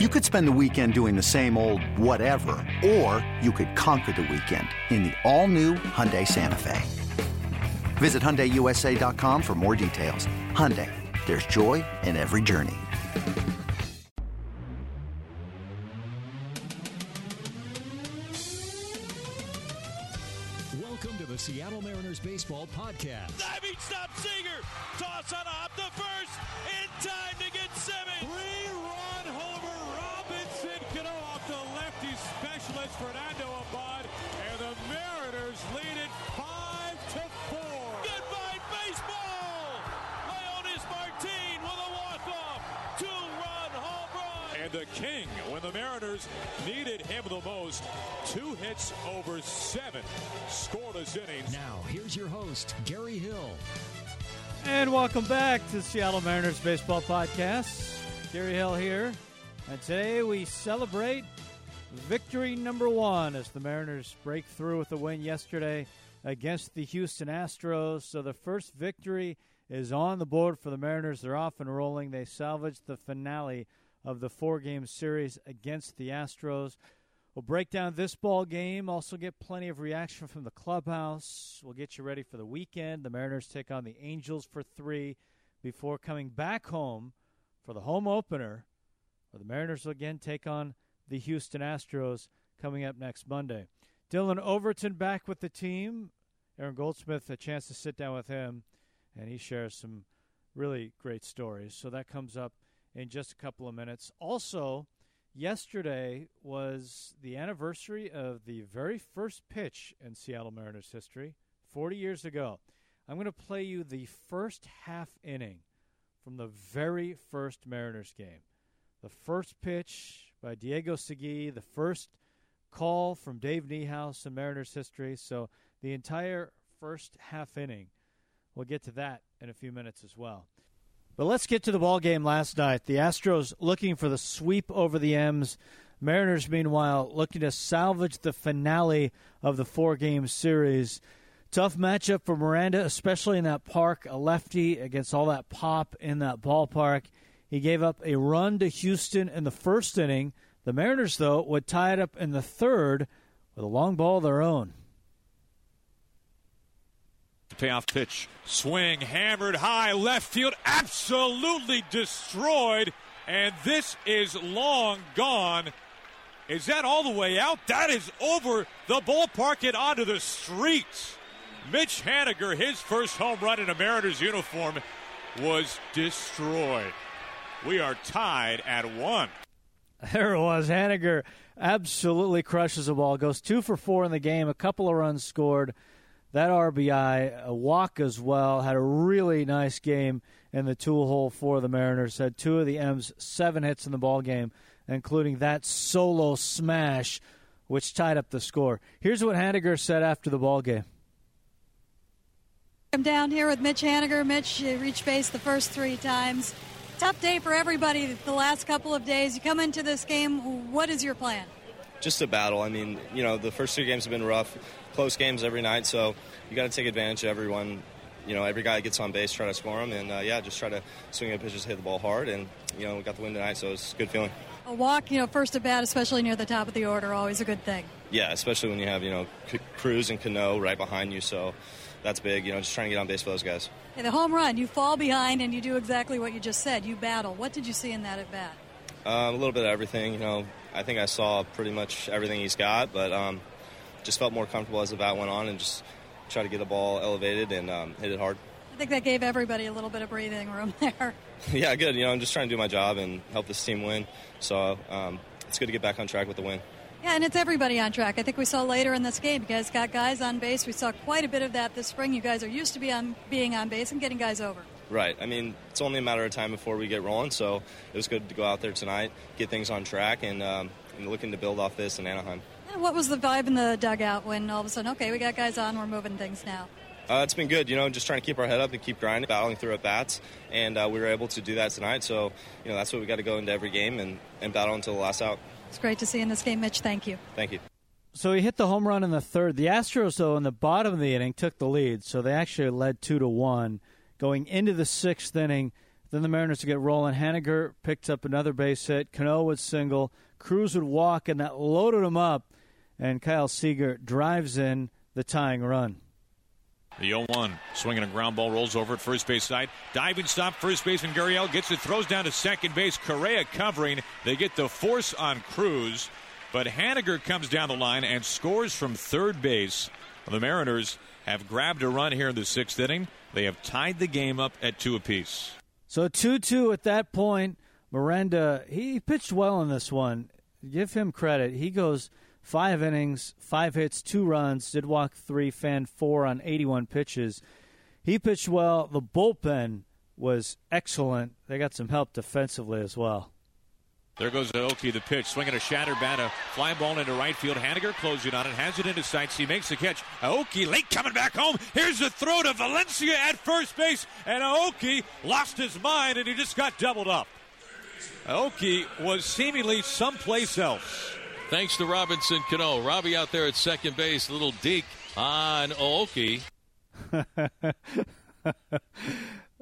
You could spend the weekend doing the same old whatever, or you could conquer the weekend in the all-new Hyundai Santa Fe. Visit HyundaiUSA.com for more details. Hyundai, there's joy in every journey. Welcome to the Seattle Mariners Baseball Podcast. Diving stop Seager. Toss on a the Mariners needed him the most, two hits over seven scoreless innings. Now, here's your host, Gary Hill. And welcome back to Seattle Mariners Baseball Podcast. Gary Hill here. And today we celebrate victory number one as the Mariners break through with a win yesterday against the Houston Astros. So the first victory is on the board for the Mariners. They're off and rolling. They salvaged the finale of the four game series against the Astros. We'll break down this ball game. Also, get plenty of reaction from the clubhouse. We'll get you ready for the weekend. The Mariners take on the Angels for three before coming back home for the home opener. Where the Mariners will again take on the Houston Astros coming up next Monday. Dillon Overton back with the team. Aaron Goldsmith, a chance to sit down with him, and he shares some really great stories. So that comes up in just a couple of minutes. Also, yesterday was the anniversary of the very first pitch in Seattle Mariners history, 40 years ago. I'm going to play you the first half inning from the very first Mariners game. The first pitch by Diego Segui, the first call from Dave Niehaus in Mariners history. So the entire first half inning. We'll get to that in a few minutes as well. But let's get to the ball game last night. The Astros looking for the sweep over the M's. Mariners, meanwhile, looking to salvage the finale of the four-game series. Tough matchup for Miranda, especially in that park. A lefty against all that pop in that ballpark. He gave up a run to Houston in the first inning. The Mariners, though, would tie it up in the third with a long ball of their own. Payoff pitch. Swing hammered high left field. Absolutely destroyed. And this is long gone. Is that all the way out? That is over the ballpark and onto the streets. Mitch Haniger, his first home run in a Mariners uniform, was destroyed. We are tied at one. There it was. Haniger absolutely crushes the ball. Goes two for four in the game. A couple of runs scored. That RBI, a uh, walk as well. Had a really nice game in the two hole for the Mariners. Had two of the M's seven hits in the ball game, including that solo smash, which tied up the score. Here's what Haniger said after the ball game. I'm down here with Mitch Haniger. Mitch reached base the first three times. Tough day for everybody the last couple of days. You come into this game, what is your plan? Just a battle. I mean, you know, the first three games have been rough, close games every night, so you got to take advantage of everyone. You know, every guy gets on base, try to score them, and uh, yeah, just try to swing at pitches, hit the ball hard, and you know, we got the win tonight, so it's a good feeling. A walk, you know, first at bat, especially near the top of the order, always a good thing. Yeah, especially when you have you know Cruz and Cano right behind you, so that's big. You know, just trying to get on base for those guys. Hey, the home run, you fall behind and you do exactly what you just said. You battle. What did you see in that at bat? Um, a little bit of everything. You know, I think I saw pretty much everything he's got, but um, just felt more comfortable as the bat went on and just try to get the ball elevated and um, hit it hard. I think that gave everybody a little bit of breathing room there. yeah, good. You know, I'm just trying to do my job and help this team win. So um, it's good to get back on track with the win. Yeah, and it's everybody on track. I think we saw later in this game, you guys got guys on base. We saw quite a bit of that this spring. You guys are used to be on, being on base and getting guys over. Right. I mean, it's only a matter of time before we get rolling, so it was good to go out there tonight, get things on track, and, um, and looking to build off this in Anaheim. And what was the vibe in the dugout when all of a sudden, okay, we got guys on, we're moving things now? Uh, it's been good, you know, just trying to keep our head up and keep grinding, battling through at bats, and uh, we were able to do that tonight. So, you know, that's what we got to go into every game and, and battle until the last out. It's great to see in this game, Mitch. Thank you. Thank you. So he hit the home run in the third. The Astros, though, in the bottom of the inning, took the lead. So they actually led two to one. Going into the sixth inning, Then the Mariners would get rolling. Haniger picked up another base hit. Cano would single. Cruz would walk, and that loaded him up. And Kyle Seager drives in the tying run. The 0 1. Swinging a ground ball, rolls over at first base side. Diving stop, first baseman Gurriel gets it, throws down to second base. Correa covering. They get the force on Cruz. But Haniger comes down the line and scores from third base. The Mariners have grabbed a run here in the sixth inning. They have tied the game up at two apiece. So 2 2 at that point. Miranda, he pitched well in this one. Give him credit. He goes five innings, five hits, two runs, did walk three, fan four on 81 pitches. He pitched well. The bullpen was excellent. They got some help defensively as well. There goes Aoki, the pitch, swinging a shattered bat, a fly ball into right field. Haniger closing on it, has it into sights. He makes the catch. Aoki late coming back home. Here's the throw to Valencia at first base, and Aoki lost his mind and he just got doubled up. Aoki was seemingly someplace else. Thanks to Robinson Cano. Robbie out there at second base, little deke on Aoki.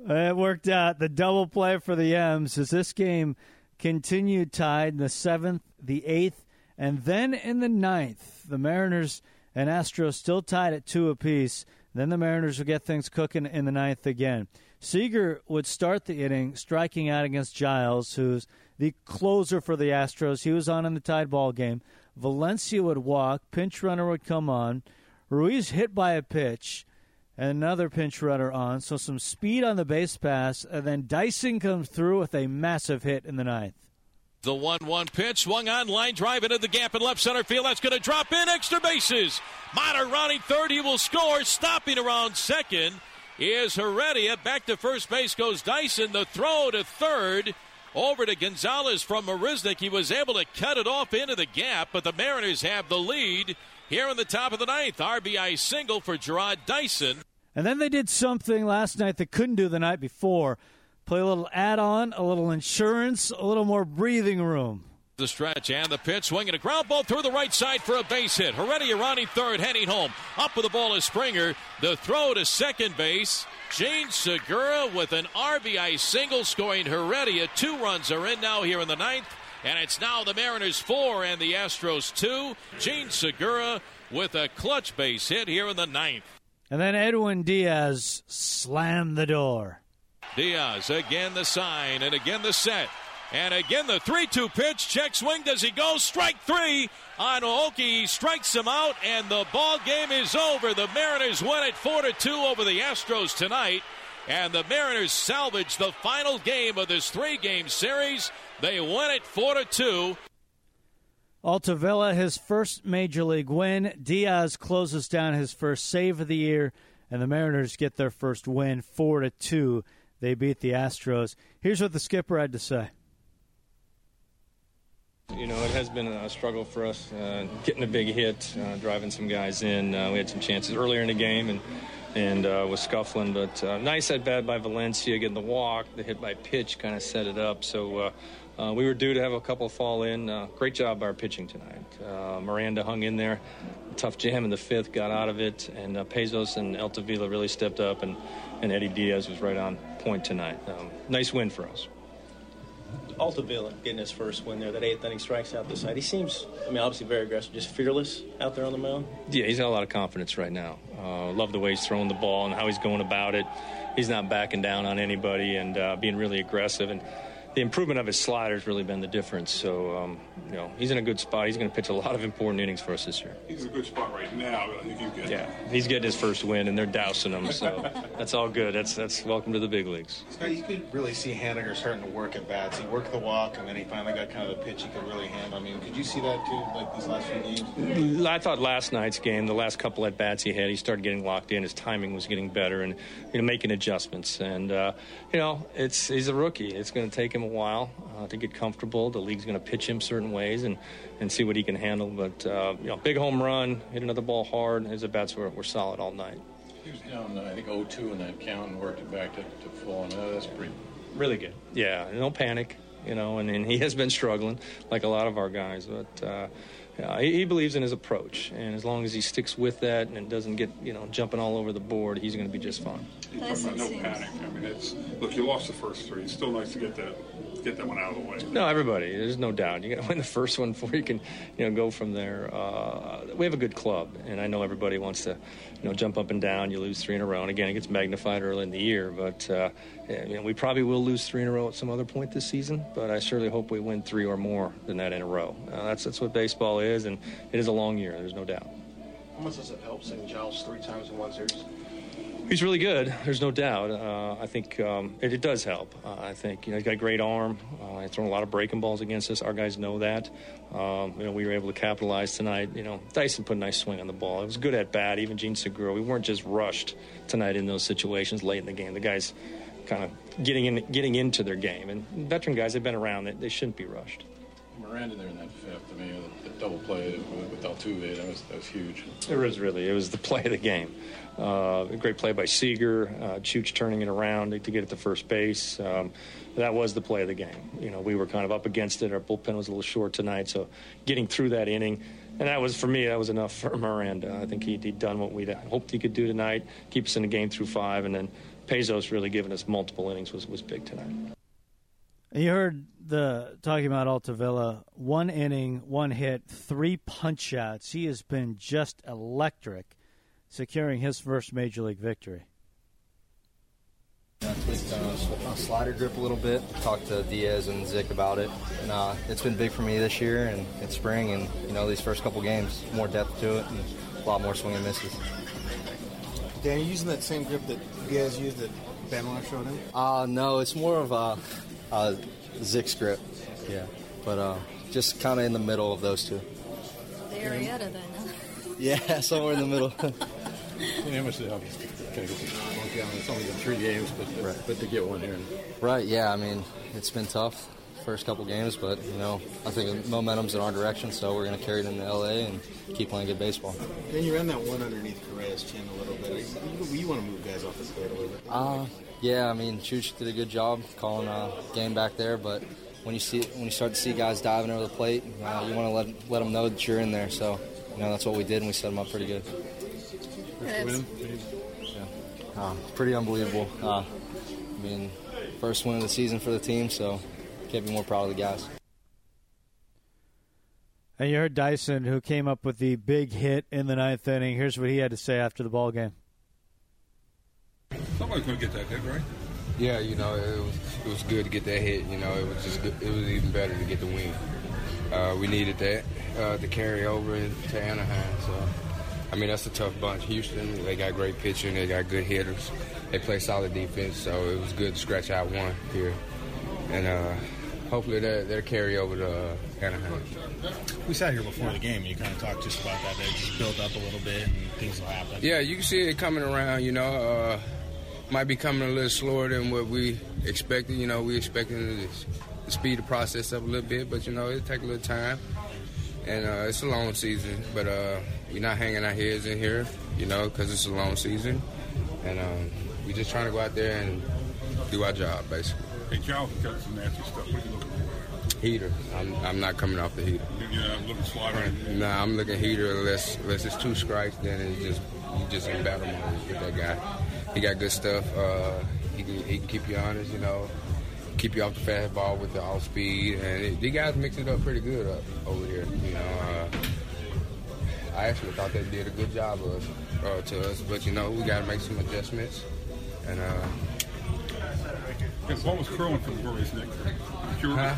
it worked out. The double play for the M's as this game continued tied in the seventh, the eighth, and then in the ninth. The Mariners and Astros still tied at two apiece. Then the Mariners would get things cooking in the ninth again. Seager would start the inning striking out against Giles, who's the closer for the Astros. He was on in the tied ball game. Valencia would walk, pinch runner would come on. Ruiz hit by a pitch, and another pinch runner on. So some speed on the base pass, and then Dyson comes through with a massive hit in the ninth. The 1 1 pitch swung on, line drive into the gap in left center field. That's going to drop in extra bases. Minor rounding third. He will score. Stopping around second is Heredia. Back to first base goes Dyson. The throw to third over to Gonzalez from Marisnick. He was able to cut it off into the gap, but the Mariners have the lead here in the top of the ninth. RBI single for Jarrod Dyson. And then they did something last night they couldn't do the night before. Play a little add on, a little insurance, a little more breathing room. The stretch and the pitch, swinging a ground ball through the right side for a base hit. Heredia running third, heading home. Up with the ball is Springer. The throw to second base. Jean Segura with an RBI single scoring Heredia. Two runs are in now here in the ninth. And it's now the Mariners four and the Astros two. Jean Segura with a clutch base hit here in the ninth. And then Edwin Diaz slammed the door. Diaz again the sign and again the set. And again, the 3 2 pitch. Check swing. Does he go? Strike three on Aoki. Strikes him out, and the ball game is over. The Mariners win it 4 2 over the Astros tonight. And the Mariners salvage the final game of this three game series. They win it 4 2. Altavilla, his first major league win. Diaz closes down his first save of the year, and the Mariners get their first win 4 2. They beat the Astros. Here's what the skipper had to say. You know, it has been a struggle for us uh, getting a big hit, uh, driving some guys in. Uh, we had some chances earlier in the game and and uh, was scuffling, but uh, nice at bat by Valencia, getting the walk, the hit by pitch kind of set it up. So uh, we were due to have a couple fall in. great job by our pitching tonight. Miranda hung in there, tough jam in the fifth, got out of it, and Pazos and Altavilla really stepped up, and, and Eddie Diaz was right on point tonight. Um, nice win for us. Altavilla getting his first win there, that eighth inning strikes out the side. He seems, I mean, obviously very aggressive, just fearless out there on the mound. Yeah, he's got a lot of confidence right now. Uh, love the way he's throwing the ball and how he's going about it. He's not backing down on anybody and uh, being really aggressive. And the improvement of his slider has really been the difference. So, um, you know, he's in a good spot. He's going to pitch a lot of important innings for us this year. He's in a good spot right now. I think he's Yeah, he's getting his first win, and they're dousing him. So that's all good. That's that's welcome to the big leagues. Scott, you could really see Haniger starting to work at bats. He worked the walk, and then he finally got kind of a pitch he could really handle. I mean, could you see that too, like these last few games? I thought last night's game, the last couple at bats he had, he started getting locked in. His timing was getting better, and you know, making adjustments. And uh, you know, it's he's a rookie. It's going to take him a while. Uh, uh, to get comfortable. The league's going to pitch him certain ways and, and see what he can handle. But, uh, you know, big home run, hit another ball hard. His at bats were, were solid all night. He was down, I think, 0 2 in that count and worked it back to, to full. And uh, that's pretty. Really good. Yeah, no panic. you know, and, and he has been struggling like a lot of our guys. But uh, he, he, believes in his approach, and as long as he sticks with that and doesn't get you know jumping all over the board, he's going to be just fine. No panic. I mean, it's look, you lost the first three. It's still nice to get that get that one out of the way. No, everybody. There's no doubt. You got to win the first one before you can, you know, go from there. Uh, we have a good club, and I know everybody wants to, you know, jump up and down. You lose three in a row, and again, it gets magnified early in the year. But uh, you know, we probably will lose three in a row at some other point this season. But I certainly hope we win three or more than that in a row. Uh, that's that's what baseball is, and it is a long year. There's no doubt. How much does it help seeing Giles three times in one series? He's really good. There's no doubt. Uh, I think um, it, it, does help. Uh, I think you know he's got a great arm. Uh, he's thrown a lot of breaking balls against us. Our guys know that. Um, you know we were able to capitalize tonight. You know Dyson put a nice swing on the ball. It was good at bat. Even Jean Segura. We weren't just rushed tonight in those situations late in the game. The guys kind of getting in, getting into their game. And veteran guys have been around. They, they shouldn't be rushed. Miranda there in that fifth. I mean, the, the double play with Altuve, that was that was huge. It was really. It was the play of the game. Uh, a great play by Seager, uh, Chooch turning it around to get it to first base. Um, that was the play of the game. You know, we were kind of up against it. Our bullpen was a little short tonight, so getting through that inning, and that was for me. That was enough for Miranda. I think he'd, he'd done what we hoped he could do tonight, keep us in the game through five, and then Pazos really giving us multiple innings was was big tonight. You heard the talking about Altavilla, one inning, one hit, three punch outs. He has been just electric securing his first major league victory. I tweaked uh, slider grip a little bit. Talked to Diaz and Zych about it, and uh, it's been big for me this year and in spring. And you know, these first couple games, more depth to it and a lot more swing and misses. Dan, are you using that same grip that Diaz used that Bamler showed him? Uh, no, it's more of a, a Zych's grip. Yeah, but uh, just kind of in the middle of those two. The Arrieta then. Yeah, somewhere in the middle. Yeah, much help kind of the It's only been three games, but right. but to get one here. Right. Yeah. I mean, it's been tough first couple games, but you know, I think momentum's in our direction, so we're going to carry it into LA and keep playing good baseball. Then you ran that one underneath Correa's chin a little bit. You, you want to move guys off the plate a little bit? Uh, yeah. I mean, Chooch did a good job calling a game back there, but when you see when you start to see guys diving over the plate, uh, you want to let let them know that you're in there. So, you know, that's what we did, and we set them up pretty good. Win. Yeah. Uh, pretty unbelievable. Uh, I mean, first win of the season for the team, so can't be more proud of the guys. And you heard Dyson, who came up with the big hit in the ninth inning. Here's what he had to say after the ball game. Somebody's going to get that hit, right? Yeah, you know, it was it was good to get that hit. You know, it was just good, it was even better to get the win. Uh, we needed that uh, to carry over to Anaheim. So I mean, that's a tough bunch. Houston, they got great pitching, they got good hitters, they play solid defense, so it was good to scratch out one here. And uh, hopefully they'll, they'll carry over to uh, Anaheim. We sat here before the game, and you kind of talked just about that. They just build up a little bit, and things will happen. Yeah, you can see it coming around. You know, uh, might be coming a little slower than what we expected. You know, we expected to speed the process up a little bit, but you know, it'll take a little time. And uh, it's a long season, but uh, we're not hanging our heads in here, you know, because it's a long season, and um, we're just trying to go out there and do our job, basically. Hey, Charles got some nasty stuff. What are you looking for? Heater. I'm, I'm not coming off the heater. Yeah, looking slider. Nah, I'm looking heater unless unless it's two strikes, then it's just you just in battle mode with that guy. He got good stuff. Uh, he can he can keep you honest, you know keep you off the fastball with the off speed, and it, the guys mix it up pretty good up over here. You know, uh, I actually thought they did a good job of uh, to us, but you know we got to make some adjustments. And uh, the ball was curling from Marisnick. You sure, huh?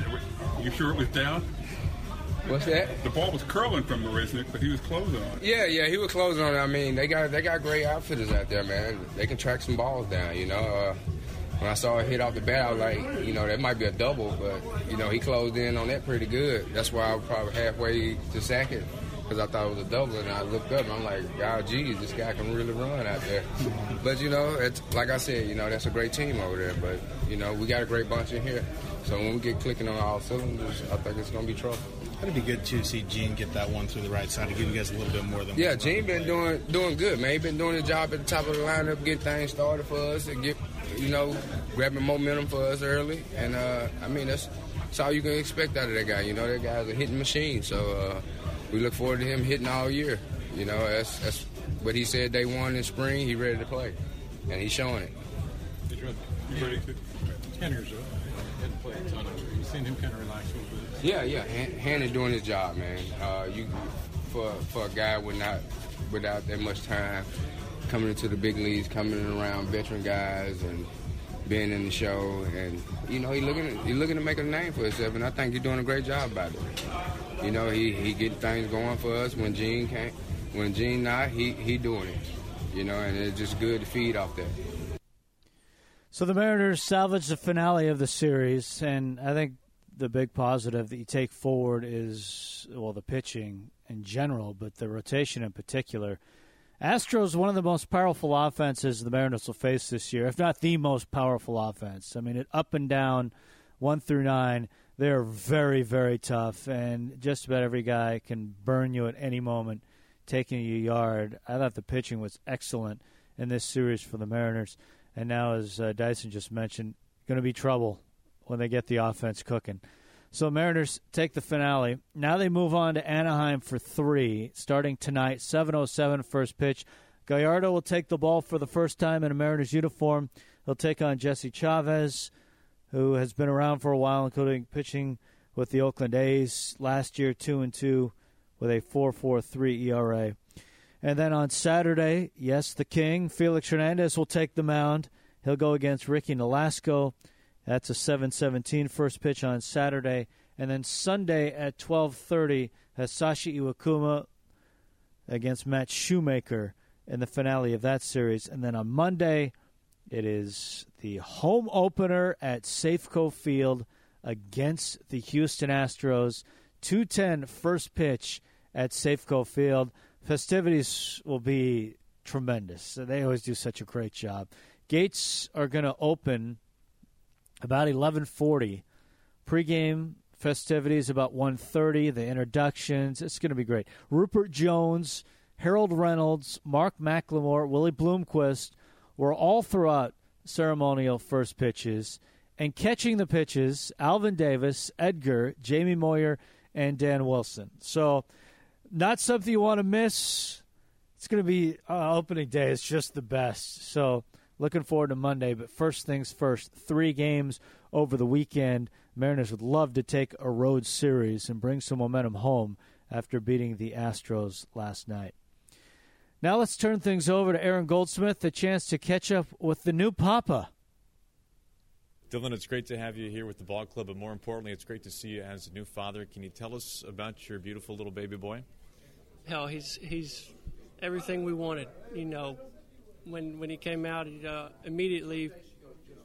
you sure it was down? What's that? The ball was curling from Marisnick, but he was closing on it. Yeah, yeah, he was closing on it. I mean, they got they got great outfitters out there, man. They can track some balls down. You know, uh, when I saw it hit off the bat, I was like, you know, that might be a double, but you know, he closed in on that pretty good. That's why I was probably halfway to second because I thought it was a double, and I looked up and I'm like, God, geez, this guy can really run out there. but you know, it's like I said, you know, that's a great team over there. But you know, we got a great bunch in here. So when we get clicking on all cylinders, I think it's going to be trouble. That'd be good to see Jean get that one through the right side to give you guys a little bit more than. Yeah, Jean been doing doing good, man. He been doing the job at the top of the lineup, getting things started for us, and get you know grabbing momentum for us early. And uh, I mean that's that's all you can expect out of that guy. You know, that guy's a hitting machine. So uh, we look forward to him hitting all year. You know, that's that's what he said day one in spring. He ready to play, and he's showing it. Did you, you ready to? Hender's up. Hadn't played a ton of it. You seen him kind of relax a little bit. Yeah, yeah. Han- Hannah doing his job, man. Uh, you for for a guy with not without that much time coming into the big leagues, coming around veteran guys, and being in the show, and you know he looking he looking to make a name for himself, and I think he's doing a great job about it. You know he he getting things going for us when Jean can't, when Jean not, he he doing it. You know, and it's just good to feed off that. So the Mariners salvaged the finale of the series, and I think the big positive that you take forward is well the pitching in general, but the rotation in particular. Astros one of the most powerful offenses the Mariners will face this year, if not the most powerful offense. I mean, it up and down, one through nine, they're very, very tough, and just about every guy can burn you at any moment, taking you yard. I thought the pitching was excellent in this series for the Mariners, and now, as uh, Dyson just mentioned, going to be trouble when they get the offense cooking. So Mariners take the finale. Now they move on to Anaheim for three, starting tonight, 7.07 first pitch. Gallardo will take the ball for the first time in a Mariners uniform. He'll take on Jesse Chavez, who has been around for a while, including pitching with the Oakland A's last year, 2 and 2 with a 4.43 ERA. And then on Saturday, yes, the King, Felix Hernandez will take the mound. He'll go against Ricky Nolasco. That's a 7-17 first pitch on Saturday, and then Sunday at 12:30 Hisashi Iwakuma against Matt Shoemaker in the finale of that series, and then on Monday it is the home opener at Safeco Field against the Houston Astros. 2:10 first pitch at Safeco Field. Festivities will be tremendous. They always do such a great job. Gates are going to open about 11:40. Pregame festivities about 1:30. The introductions. It's going to be great. Rupert Jones, Harold Reynolds, Mark McLemore, Willie Bloomquist were all throughout ceremonial first pitches. And catching the pitches, Alvin Davis, Edgar, Jamie Moyer, and Dan Wilson. So, not something you want to miss. It's going to be uh, opening day. It's just the best. So, looking forward to Monday. But first things first, three games over the weekend. Mariners would love to take a road series and bring some momentum home after beating the Astros last night. Now let's turn things over to Aaron Goldsmith, the chance to catch up with the new Papa. Dillon, it's great to have you here with the ball club, but more importantly, it's great to see you as a new father. Can you tell us about your beautiful little baby boy? Hell, he's he's everything we wanted. You know, when when he came out, he, uh, immediately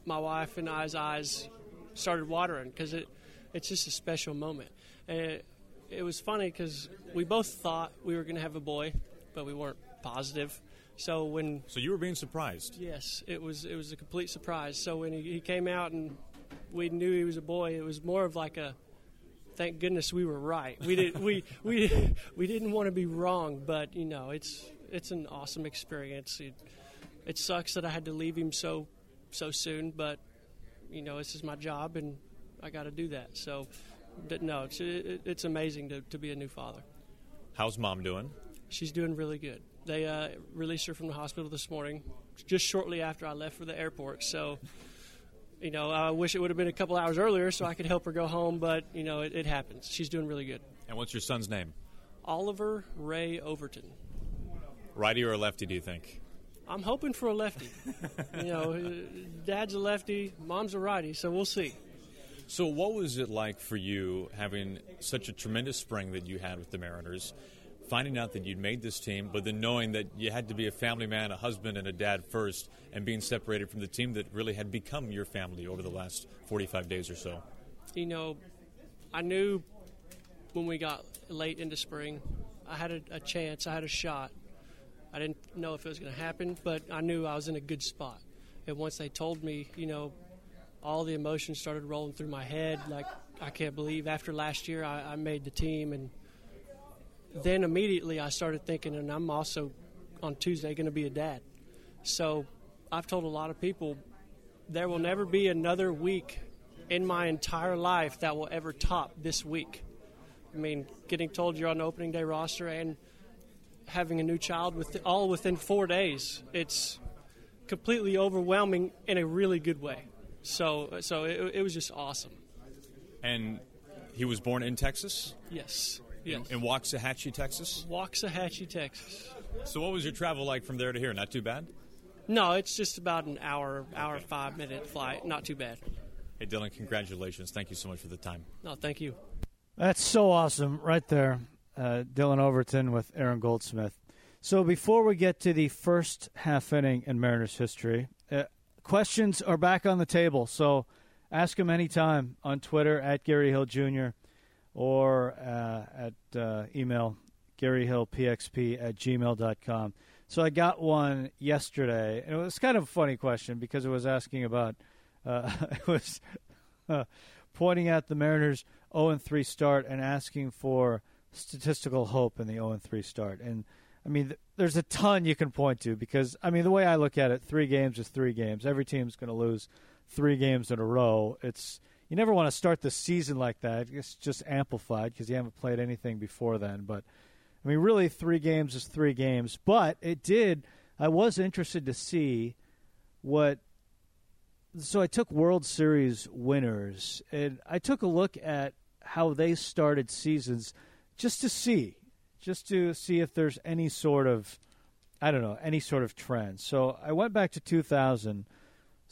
my wife and I's eyes started watering because it it's just a special moment. And it, it was funny because we both thought we were going to have a boy, but we weren't positive. So when so you were being surprised. Yes, it was it was a complete surprise. So when he, he came out and we knew he was a boy, it was more of like a thank goodness we were right. We did we we we didn't want to be wrong, but you know it's it's an awesome experience. It, it sucks that I had to leave him so so soon, but you know this is my job and I got to do that. So, but no, it's it, it's amazing to, to be a new father. How's mom doing? She's doing really good. They uh, released her from the hospital this morning, just shortly after I left for the airport. So, you know, I wish it would have been a couple hours earlier so I could help her go home, but you know, it, it happens. She's doing really good. And what's your son's name? Oliver Ray Overton. Righty or lefty? Do you think? I'm hoping for a lefty. you know, dad's a lefty, mom's a righty, so we'll see. So, what was it like for you having such a tremendous spring that you had with the Mariners, finding out that you'd made this team, but then knowing that you had to be a family man, a husband, and a dad first, and being separated from the team that really had become your family over the last 45 days or so? You know, I knew when we got late into spring, I had a, a chance, I had a shot. I didn't know if it was going to happen, but I knew I was in a good spot. And once they told me, you know, all the emotions started rolling through my head. Like, I can't believe after last year I, I made the team. And then immediately I started thinking, and I'm also on Tuesday going to be a dad. So I've told a lot of people there will never be another week in my entire life that will ever top this week. I mean, getting told you're on the opening day roster and having a new child with all within four days. It's completely overwhelming in a really good way. So, so it, it was just awesome. And he was born in Texas. Yes. Yes. In, in Waxahachie, Texas. Waxahachie, Texas. So, what was your travel like from there to here? Not too bad. No, it's just about an hour, hour okay. five minute flight. Not too bad. Hey, Dillon, congratulations. Thank you so much for the time. No, thank you. That's so awesome, right there. Uh, Dillon Overton with Aaron Goldsmith. So before we get to the first half inning in Mariners history, uh, questions are back on the table. So ask them anytime on Twitter at Gary Hill Jr. or uh, at uh, email GaryHillPXP at gmail.com. So I got one yesterday, and it was kind of a funny question because it was asking about, uh, it was uh, pointing at the Mariners' 0 3 start and asking for statistical hope in the 0 3 start. And I mean, th- there's a ton you can point to because I mean, the way I look at it, three games is three games. Every team's going to lose three games in a row. It's you never want to start the season like that. It's just amplified because you haven't played anything before then. But I mean, really, three games is three games. But it did. I was interested to see what. So I took World Series winners, and I took a look at how they started seasons, just to see, just to see if there's any sort of, I don't know, any sort of trend. So I went back to 2000.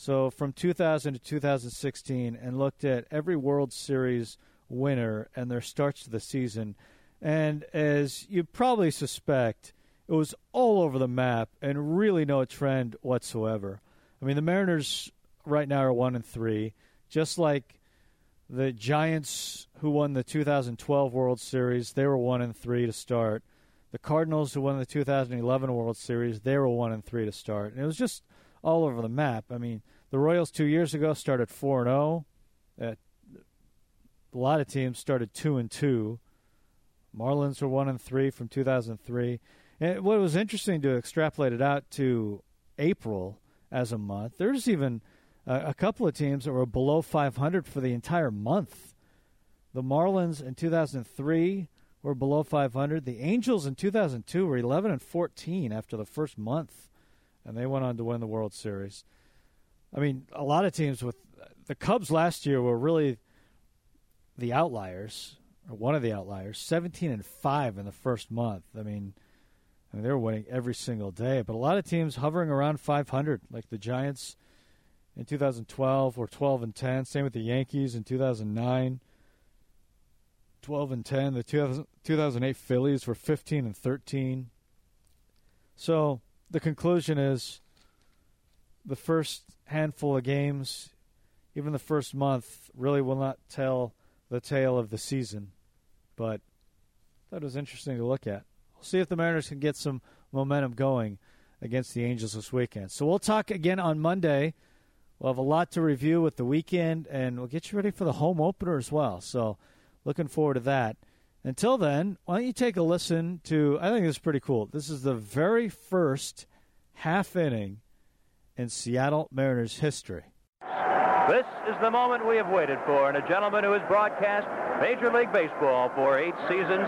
So from 2000 to 2016, and looked at every World Series winner and their starts to the season and as you probably suspect, it was all over the map and really no trend whatsoever. I mean, the Mariners right now are one and three, just like the Giants, who won the 2012 World Series, they were one and three to start. The Cardinals, who won the 2011 World Series, they were one and three to start, and it was just all over the map. I mean, the Royals two years ago started four and zero. Oh. Uh, a lot of teams started two and two. Marlins were one and three from 2003. And what was interesting to extrapolate it out to April as a month, there's even a, a couple of teams that were below 500 for the entire month. The Marlins in 2003 were below 500. The Angels in 2002 were 11 and 14 after the first month, and they went on to win the World Series. I mean, a lot of teams with the Cubs last year were really the outliers or one of the outliers, 17 and 5 in the first month. I mean, I mean, they were winning every single day, but a lot of teams hovering around 500, like the Giants in 2012 were 12 and 10. Same with the Yankees in 2009, 12 and 10. The 2000, 2008 Phillies were 15 and 13. So the conclusion is the first handful of games, even the first month, really will not tell the tale of the season but I thought it was interesting to look at. We'll see if the Mariners can get some momentum going against the Angels this weekend. So we'll talk again on Monday. We'll have a lot to review with the weekend, and we'll get you ready for the home opener as well. So looking forward to that. Until then, why don't you take a listen to? I think this is pretty cool. This is the very first half inning in Seattle Mariners history. This is the moment we have waited for, and a gentleman who has broadcast Major League Baseball for eight seasons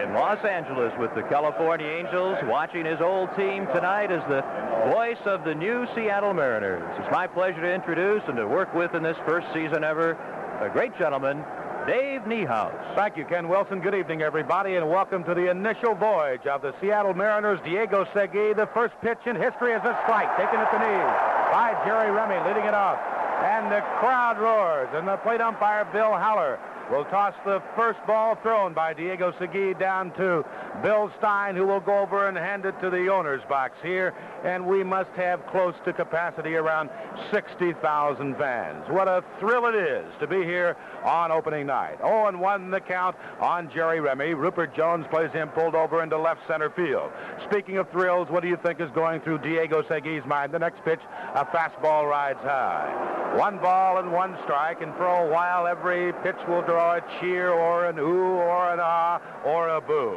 in Los Angeles with the California Angels. Watching his old team tonight as the voice of the new Seattle Mariners. It's my pleasure to introduce and to work with in this first season ever a great gentleman, Dave Niehaus. Thank you, Ken Wilson. Good evening, everybody, and welcome to the initial voyage of the Seattle Mariners. Diego Segui, the first pitch in history is a strike, taken at the knees by Jerry Remy, leading it off. And the crowd roars, and the plate umpire, Bill Haller, will toss the first ball thrown by Diego Segui down to Bill Stein, who will go over and hand it to the owner's box here. And we must have close to capacity around 60,000 fans. What a thrill it is to be here on opening night. 0 and 1 the count on Jerry Remy. Rupert Jones plays him pulled over into left center field. Speaking of thrills, what do you think is going through Diego Segui's mind? The next pitch, a fastball rides high. One ball and one strike, and for a while, every pitch will draw a cheer or an ooh or an ah or a boo.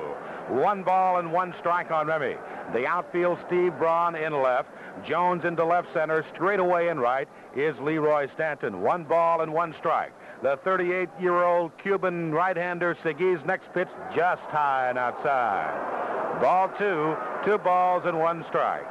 One ball and one strike on Remy. The outfield, Steve Braun in left. Jones into left center. Straight away in right is Leroy Stanton. One ball and one strike. The 38-year-old Cuban right-hander Segui's next pitch just high and outside. Ball two, two balls and one strike.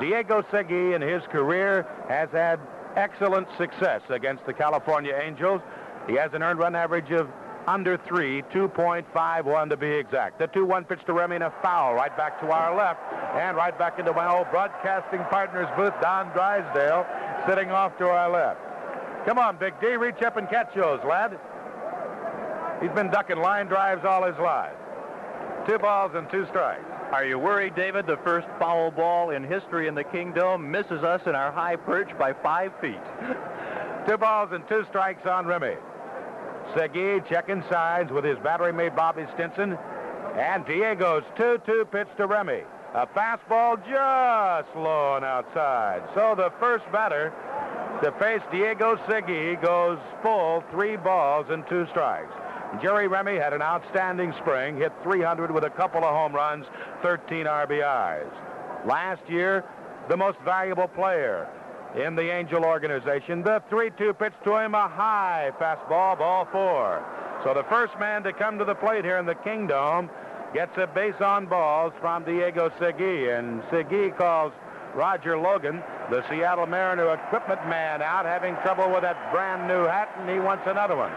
Diego Segui in his career has had excellent success against the California Angels. He has an earned run average of under three, 2.51 to be exact. The 2-1 pitch to Remy and a foul right back to our left and right back into my old broadcasting partner's booth, Don Drysdale, sitting off to our left. Come on, Big D, reach up and catch those, lad. He's been ducking line drives all his life. Two balls and two strikes. Are you worried, David? The first foul ball in history in the Kingdome misses us in our high perch by five feet. two balls and two strikes on Remy. Segui checking sides with his battery mate Bobby Stinson. And Diego's 2-2 pitch to Remy. A fastball just low and outside. So the first batter to face Diego Segui goes full three balls and two strikes. Jerry Remy had an outstanding spring, hit 300 with a couple of home runs, 13 RBIs. Last year, the most valuable player in the Angel organization. The 3-2 pitch to him, a high fastball, ball four. So the first man to come to the plate here in the Kingdome gets a base on balls from Diego Segui. And Segui calls Roger Logan, the Seattle Mariner equipment man, out having trouble with that brand new hat, and he wants another one.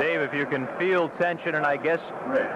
Dave, if you can feel tension, and I guess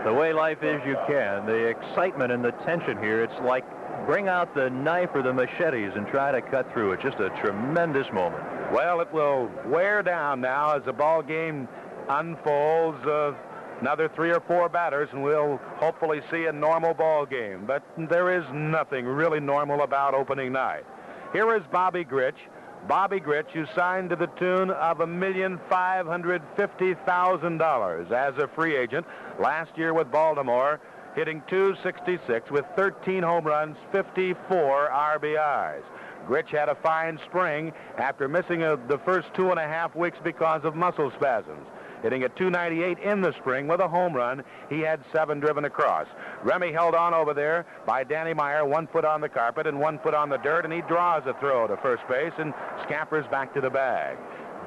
the way life is, you can, the excitement and the tension here, it's like bring out the knife or the machetes and try to cut through it. Just a tremendous moment. Well, it will wear down now as the ball game unfolds. Uh, another three or four batters, and we'll hopefully see a normal ball game. But there is nothing really normal about opening night. Here is Bobby Grich. Bobby Grich, who signed to the tune of a million five hundred fifty thousand dollars as a free agent last year with Baltimore hitting 266 with 13 home runs, 54 RBIs. Grich had a fine spring after missing a, the first two and a half weeks because of muscle spasms. Hitting at 298 in the spring with a home run, he had seven driven across. Remy held on over there by Danny Meyer, one foot on the carpet and one foot on the dirt, and he draws a throw to first base and scampers back to the bag.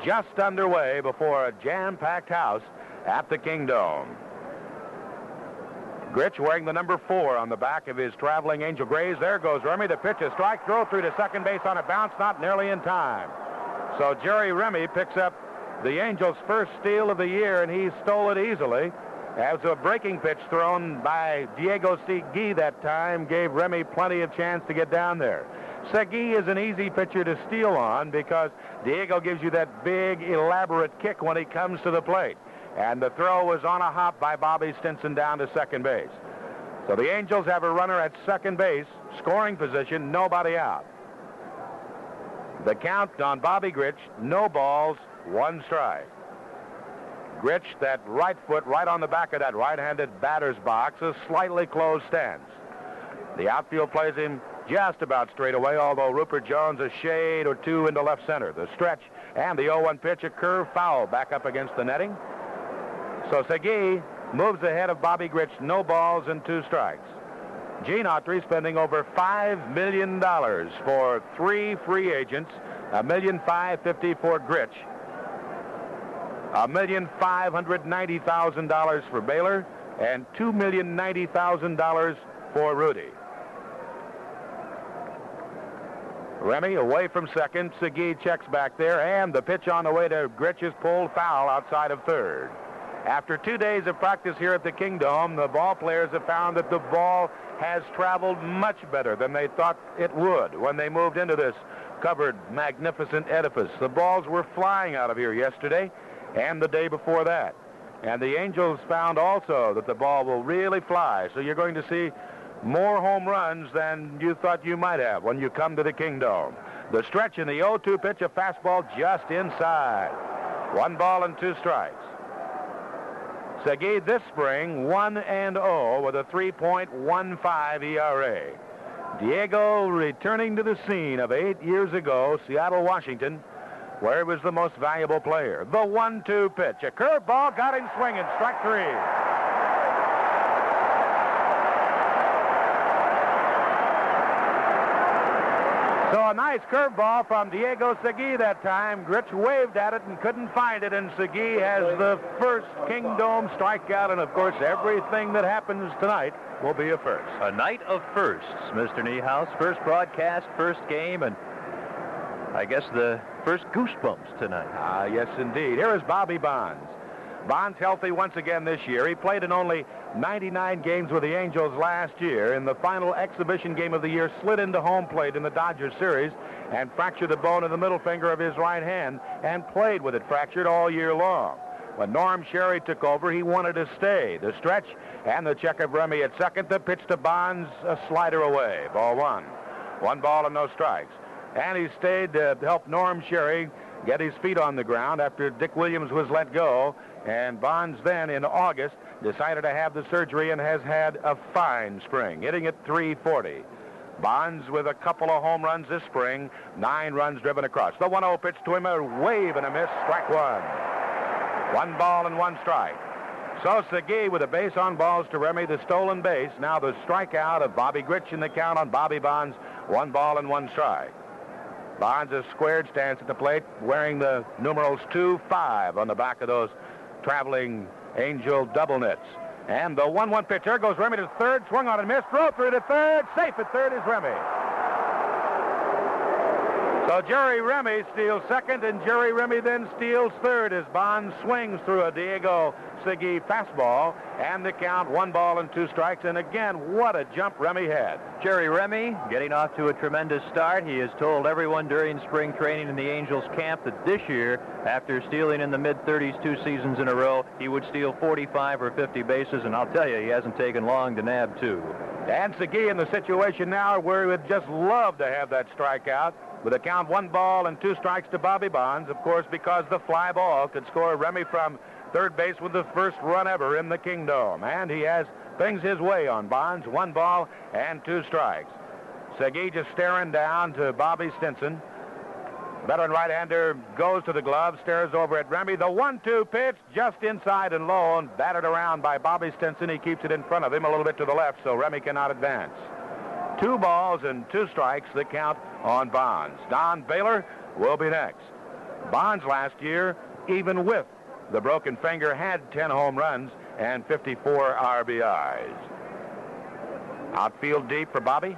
Just underway before a jam-packed house at the Kingdome. Grich wearing the number four on the back of his traveling Angel Grays. There goes Remy. The pitch is strike throw through to second base on a bounce, not nearly in time. So Jerry Remy picks up the Angels' first steal of the year, and he stole it easily. As a breaking pitch thrown by Diego Segui that time gave Remy plenty of chance to get down there. Segui is an easy pitcher to steal on because Diego gives you that big, elaborate kick when he comes to the plate. And the throw was on a hop by Bobby Stinson down to second base. So the Angels have a runner at second base, scoring position, nobody out. The count on Bobby Grich, no balls, one strike. Grich, that right foot right on the back of that right-handed batter's box, a slightly closed stance. The outfield plays him just about straight away, although Rupert Jones a shade or two into left center. The stretch and the 0-1 pitch, a curve foul back up against the netting. So Segui moves ahead of Bobby Grich, no balls and two strikes. Gene Autry spending over $5 million for three free agents, a million five fifty for Grich, a million five hundred ninety thousand dollars for Baylor, and two million ninety thousand dollars for Rudi. Remy away from second. Segui checks back there, and the pitch on the way to Grich is pulled foul outside of third. After two days of practice here at the Kingdome, the ball players have found that the ball has traveled much better than they thought it would when they moved into this covered, magnificent edifice. The balls were flying out of here yesterday and the day before that. And the Angels found also that the ball will really fly. So you're going to see more home runs than you thought you might have when you come to the Kingdome. The stretch in the 0-2 pitch, a fastball just inside. One ball and two strikes. Segui this spring 1 and 0 with a 3.15 ERA. Diego returning to the scene of eight years ago, Seattle, Washington, where he was the most valuable player. The one-two pitch. A curveball got him swinging. Strike three. So a nice curveball from Diego Segui that time. Grich waved at it and couldn't find it, and Segui has the first Kingdome strikeout, and of course everything that happens tonight will be a first. A night of firsts, Mr. Niehaus. First broadcast, first game, and I guess the first goosebumps tonight. Ah, yes, indeed. Here is Bobby Bonds. Bonds healthy once again this year. He played in only 99 games with the Angels last year. In the final exhibition game of the year, slid into home plate in the Dodgers series and fractured the bone in the middle finger of his right hand and played with it fractured all year long. When Norm Sherry took over, he wanted to stay. The stretch and the check of Remy at second. The pitch to Bonds, a slider away. Ball one. One ball and no strikes. And he stayed to help Norm Sherry get his feet on the ground after Dick Williams was let go. And Bonds then in August decided to have the surgery and has had a fine spring, hitting at 340. Bonds with a couple of home runs this spring, nine runs driven across. The 1-0 pitch to him, a wave and a miss, strike one. One ball and one strike. So Segui with a base on balls to Remy, the stolen base. Now the strikeout of Bobby Grich in the count on Bobby Bonds, one ball and one strike. Bonds a squared stance at the plate, wearing the numerals 2-5 on the back of those traveling Angel double knits. And the 1-1 pitcher goes Remy to third, swung on and missed, throw through to third, safe at third is Remy. So Jerry Remy steals second, and Jerry Remy then steals third as Bond swings through a Diego Segui fastball, and the count one ball and two strikes. And again, what a jump Remy had. Jerry Remy getting off to a tremendous start. He has told everyone during spring training in the Angels camp that this year, after stealing in the mid-30s two seasons in a row, he would steal 45 or 50 bases, and I'll tell you, he hasn't taken long to nab two. And Segui in the situation now where he would just love to have that strikeout with a count one ball and two strikes to Bobby Bonds, of course, because the fly ball could score Remy from third base with the first run ever in the Kingdome. And he has things his way on Bonds, one ball and two strikes. Segui just staring down to Bobby Stinson. Veteran right-hander goes to the glove, stares over at Remy. The one-two pitch just inside and low and batted around by Bobby Stinson. He keeps it in front of him a little bit to the left, so Remy cannot advance. Two balls and two strikes the count on Bonds. Don Baylor will be next. Bonds last year, even with the broken finger, had 10 home runs and 54 RBIs. Outfield deep for Bobby.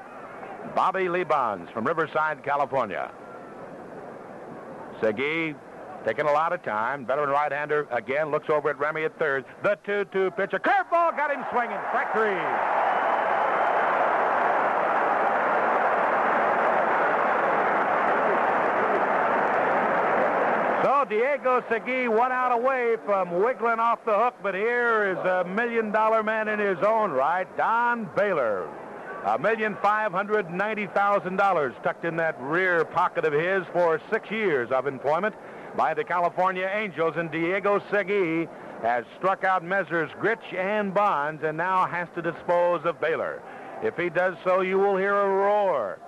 Bobby Lee Bonds from Riverside, California. Segui taking a lot of time. Veteran right-hander again looks over at Remy at third. The 2-2 pitch. A curveball got him swinging. Strike three. So Diego Segui one out away from wiggling off the hook, but here is a million-dollar man in his own right, Don Baylor. A million five hundred ninety thousand dollars tucked in that rear pocket of his for six years of employment by the California Angels, and Diego Segui has struck out Messrs. Grich and Bonds and now has to dispose of Baylor. If he does so, you will hear a roar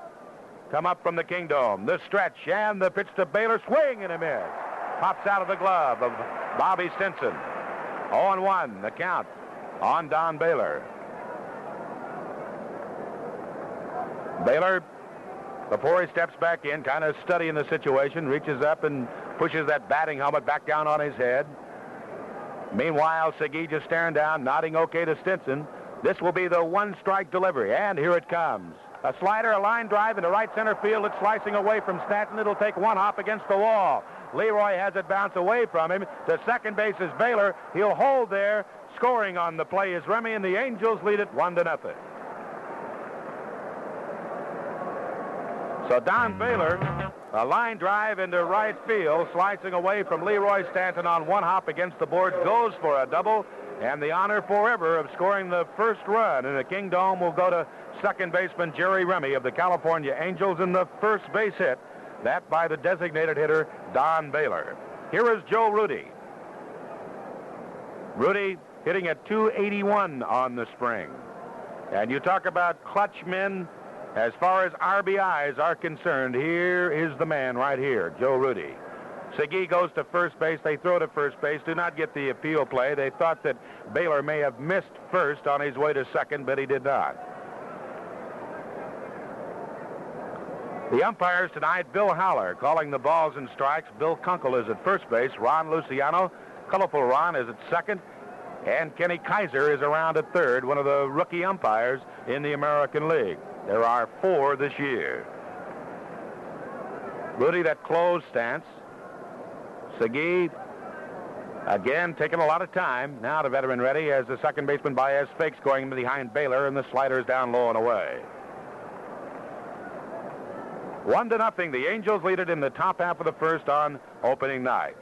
come up from the Kingdome. The stretch and the pitch to Baylor, swing and a miss. Pops out of the glove of Bobby Stinson. 0-1, the count on Don Baylor. Baylor, before he steps back in, kind of studying the situation, reaches up and pushes that batting helmet back down on his head. Meanwhile, Segui just staring down, nodding okay to Stinson. This will be the one-strike delivery, and here it comes. A slider, a line drive into right center field. It's slicing away from Stanton. It'll take one hop against the wall. Leroy has it bounce away from him. To second base is Baylor. He'll hold there. Scoring on the play is Remy, and the Angels lead it one to nothing. So Don Baylor, a line drive into right field, slicing away from Leroy Stanton on one hop against the board, goes for a double, and the honor forever of scoring the first run in the Kingdome will go to second baseman Jerry Remy of the California Angels in the first base hit, that by the designated hitter Don Baylor. Here is Joe Rudi. Rudi hitting at 281 on the spring. And you talk about clutch men as far as RBIs are concerned, here is the man right here, Joe Rudi. Segui goes to first base. They throw to first base. Do not get the appeal play. They thought that Baylor may have missed first on his way to second, but he did not. The umpires tonight, Bill Haller calling the balls and strikes. Bill Kunkel is at first base. Ron Luciano, colorful Ron, is at second. And Kenny Kaiser is around at third, one of the rookie umpires in the American League. There are four this year. Rudi, that closed stance. Segui, again, taking a lot of time. Now the veteran ready as the second baseman Baez fakes going behind Baylor, and the slider's down low and away. One to nothing. The Angels lead it in the top half of the first on opening night.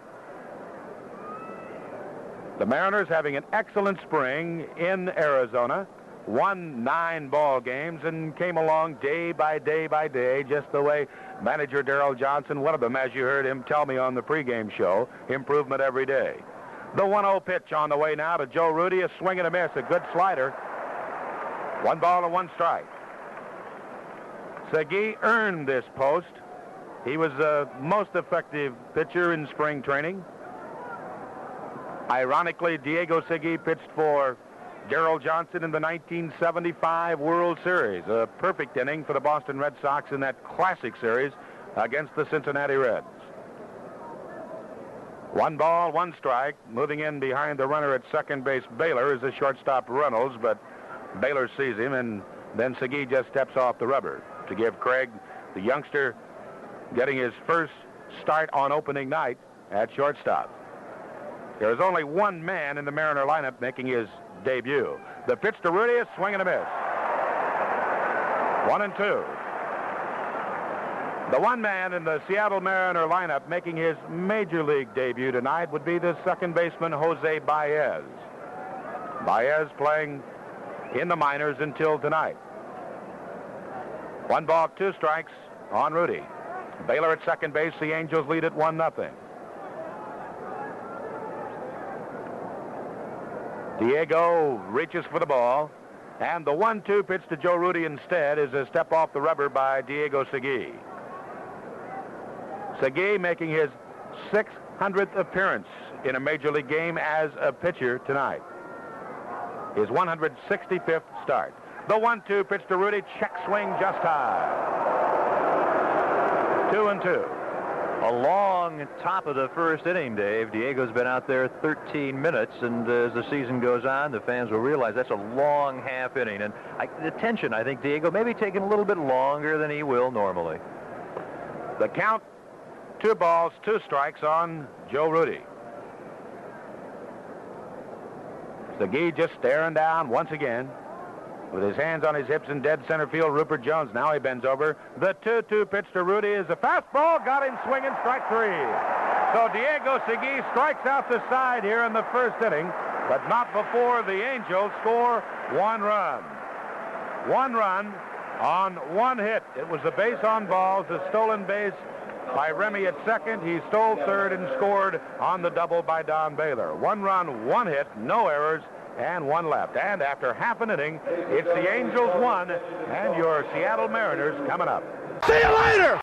The Mariners having an excellent spring in Arizona, won nine ball games and came along day by day by day, just the way manager Darrell Johnson, one of them, as you heard him tell me on the pregame show, improvement every day. The 1-0 pitch on the way now to Joe Rudi, a swing and a miss, a good slider. One ball and one strike. Segui earned this post. He was the most effective pitcher in spring training. Ironically, Diego Segui pitched for Darrell Johnson in the 1975 World Series, a perfect inning for the Boston Red Sox in that classic series against the Cincinnati Reds. One ball, one strike. Moving in behind the runner at second base, Baylor is the shortstop Reynolds, but Baylor sees him, and then Segui just steps off the rubber to give Craig, the youngster, getting his first start on opening night at shortstop. There is only one man in the Mariner lineup making his debut. The pitch to Rudi is swing and a miss. One and two. The one man in the Seattle Mariner lineup making his major league debut tonight would be the second baseman Jose Baez. Baez playing in the minors until tonight. One ball, two strikes on Rudi. Baylor at second base. The Angels lead at 1 nothing. Diego reaches for the ball. And the 1-2 pitch to Joe Rudi instead is a step off the rubber by Diego Segui. Segui making his 600th appearance in a major league game as a pitcher tonight. His 165th start. The 1-2 pitch to Rudi. check swing just high. Two and two. A long top of the first inning, Dave. Diego's been out there 13 minutes, and uh, as the season goes on, the fans will realize that's a long half inning. And I, the tension, I think Diego may be taking a little bit longer than he will normally. The count, two balls, two strikes on Joe Rudi. Segui just staring down once again. With his hands on his hips in dead center field, Rupert Jones. Now he bends over. The 2-2 pitch to Rudi is a fastball. Got him swinging, strike three. So Diego Segui strikes out the side here in the first inning, but not before the Angels score one run. One run on one hit. It was a base on balls, a stolen base by Remy at second. He stole third and scored on the double by Don Baylor. One run, one hit, no errors, and one left. And after half an inning, it's the Angels one and your Seattle Mariners coming up. See you later!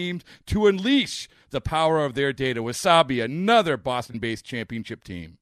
teams to unleash the power of their data. Wasabi, another Boston based championship team.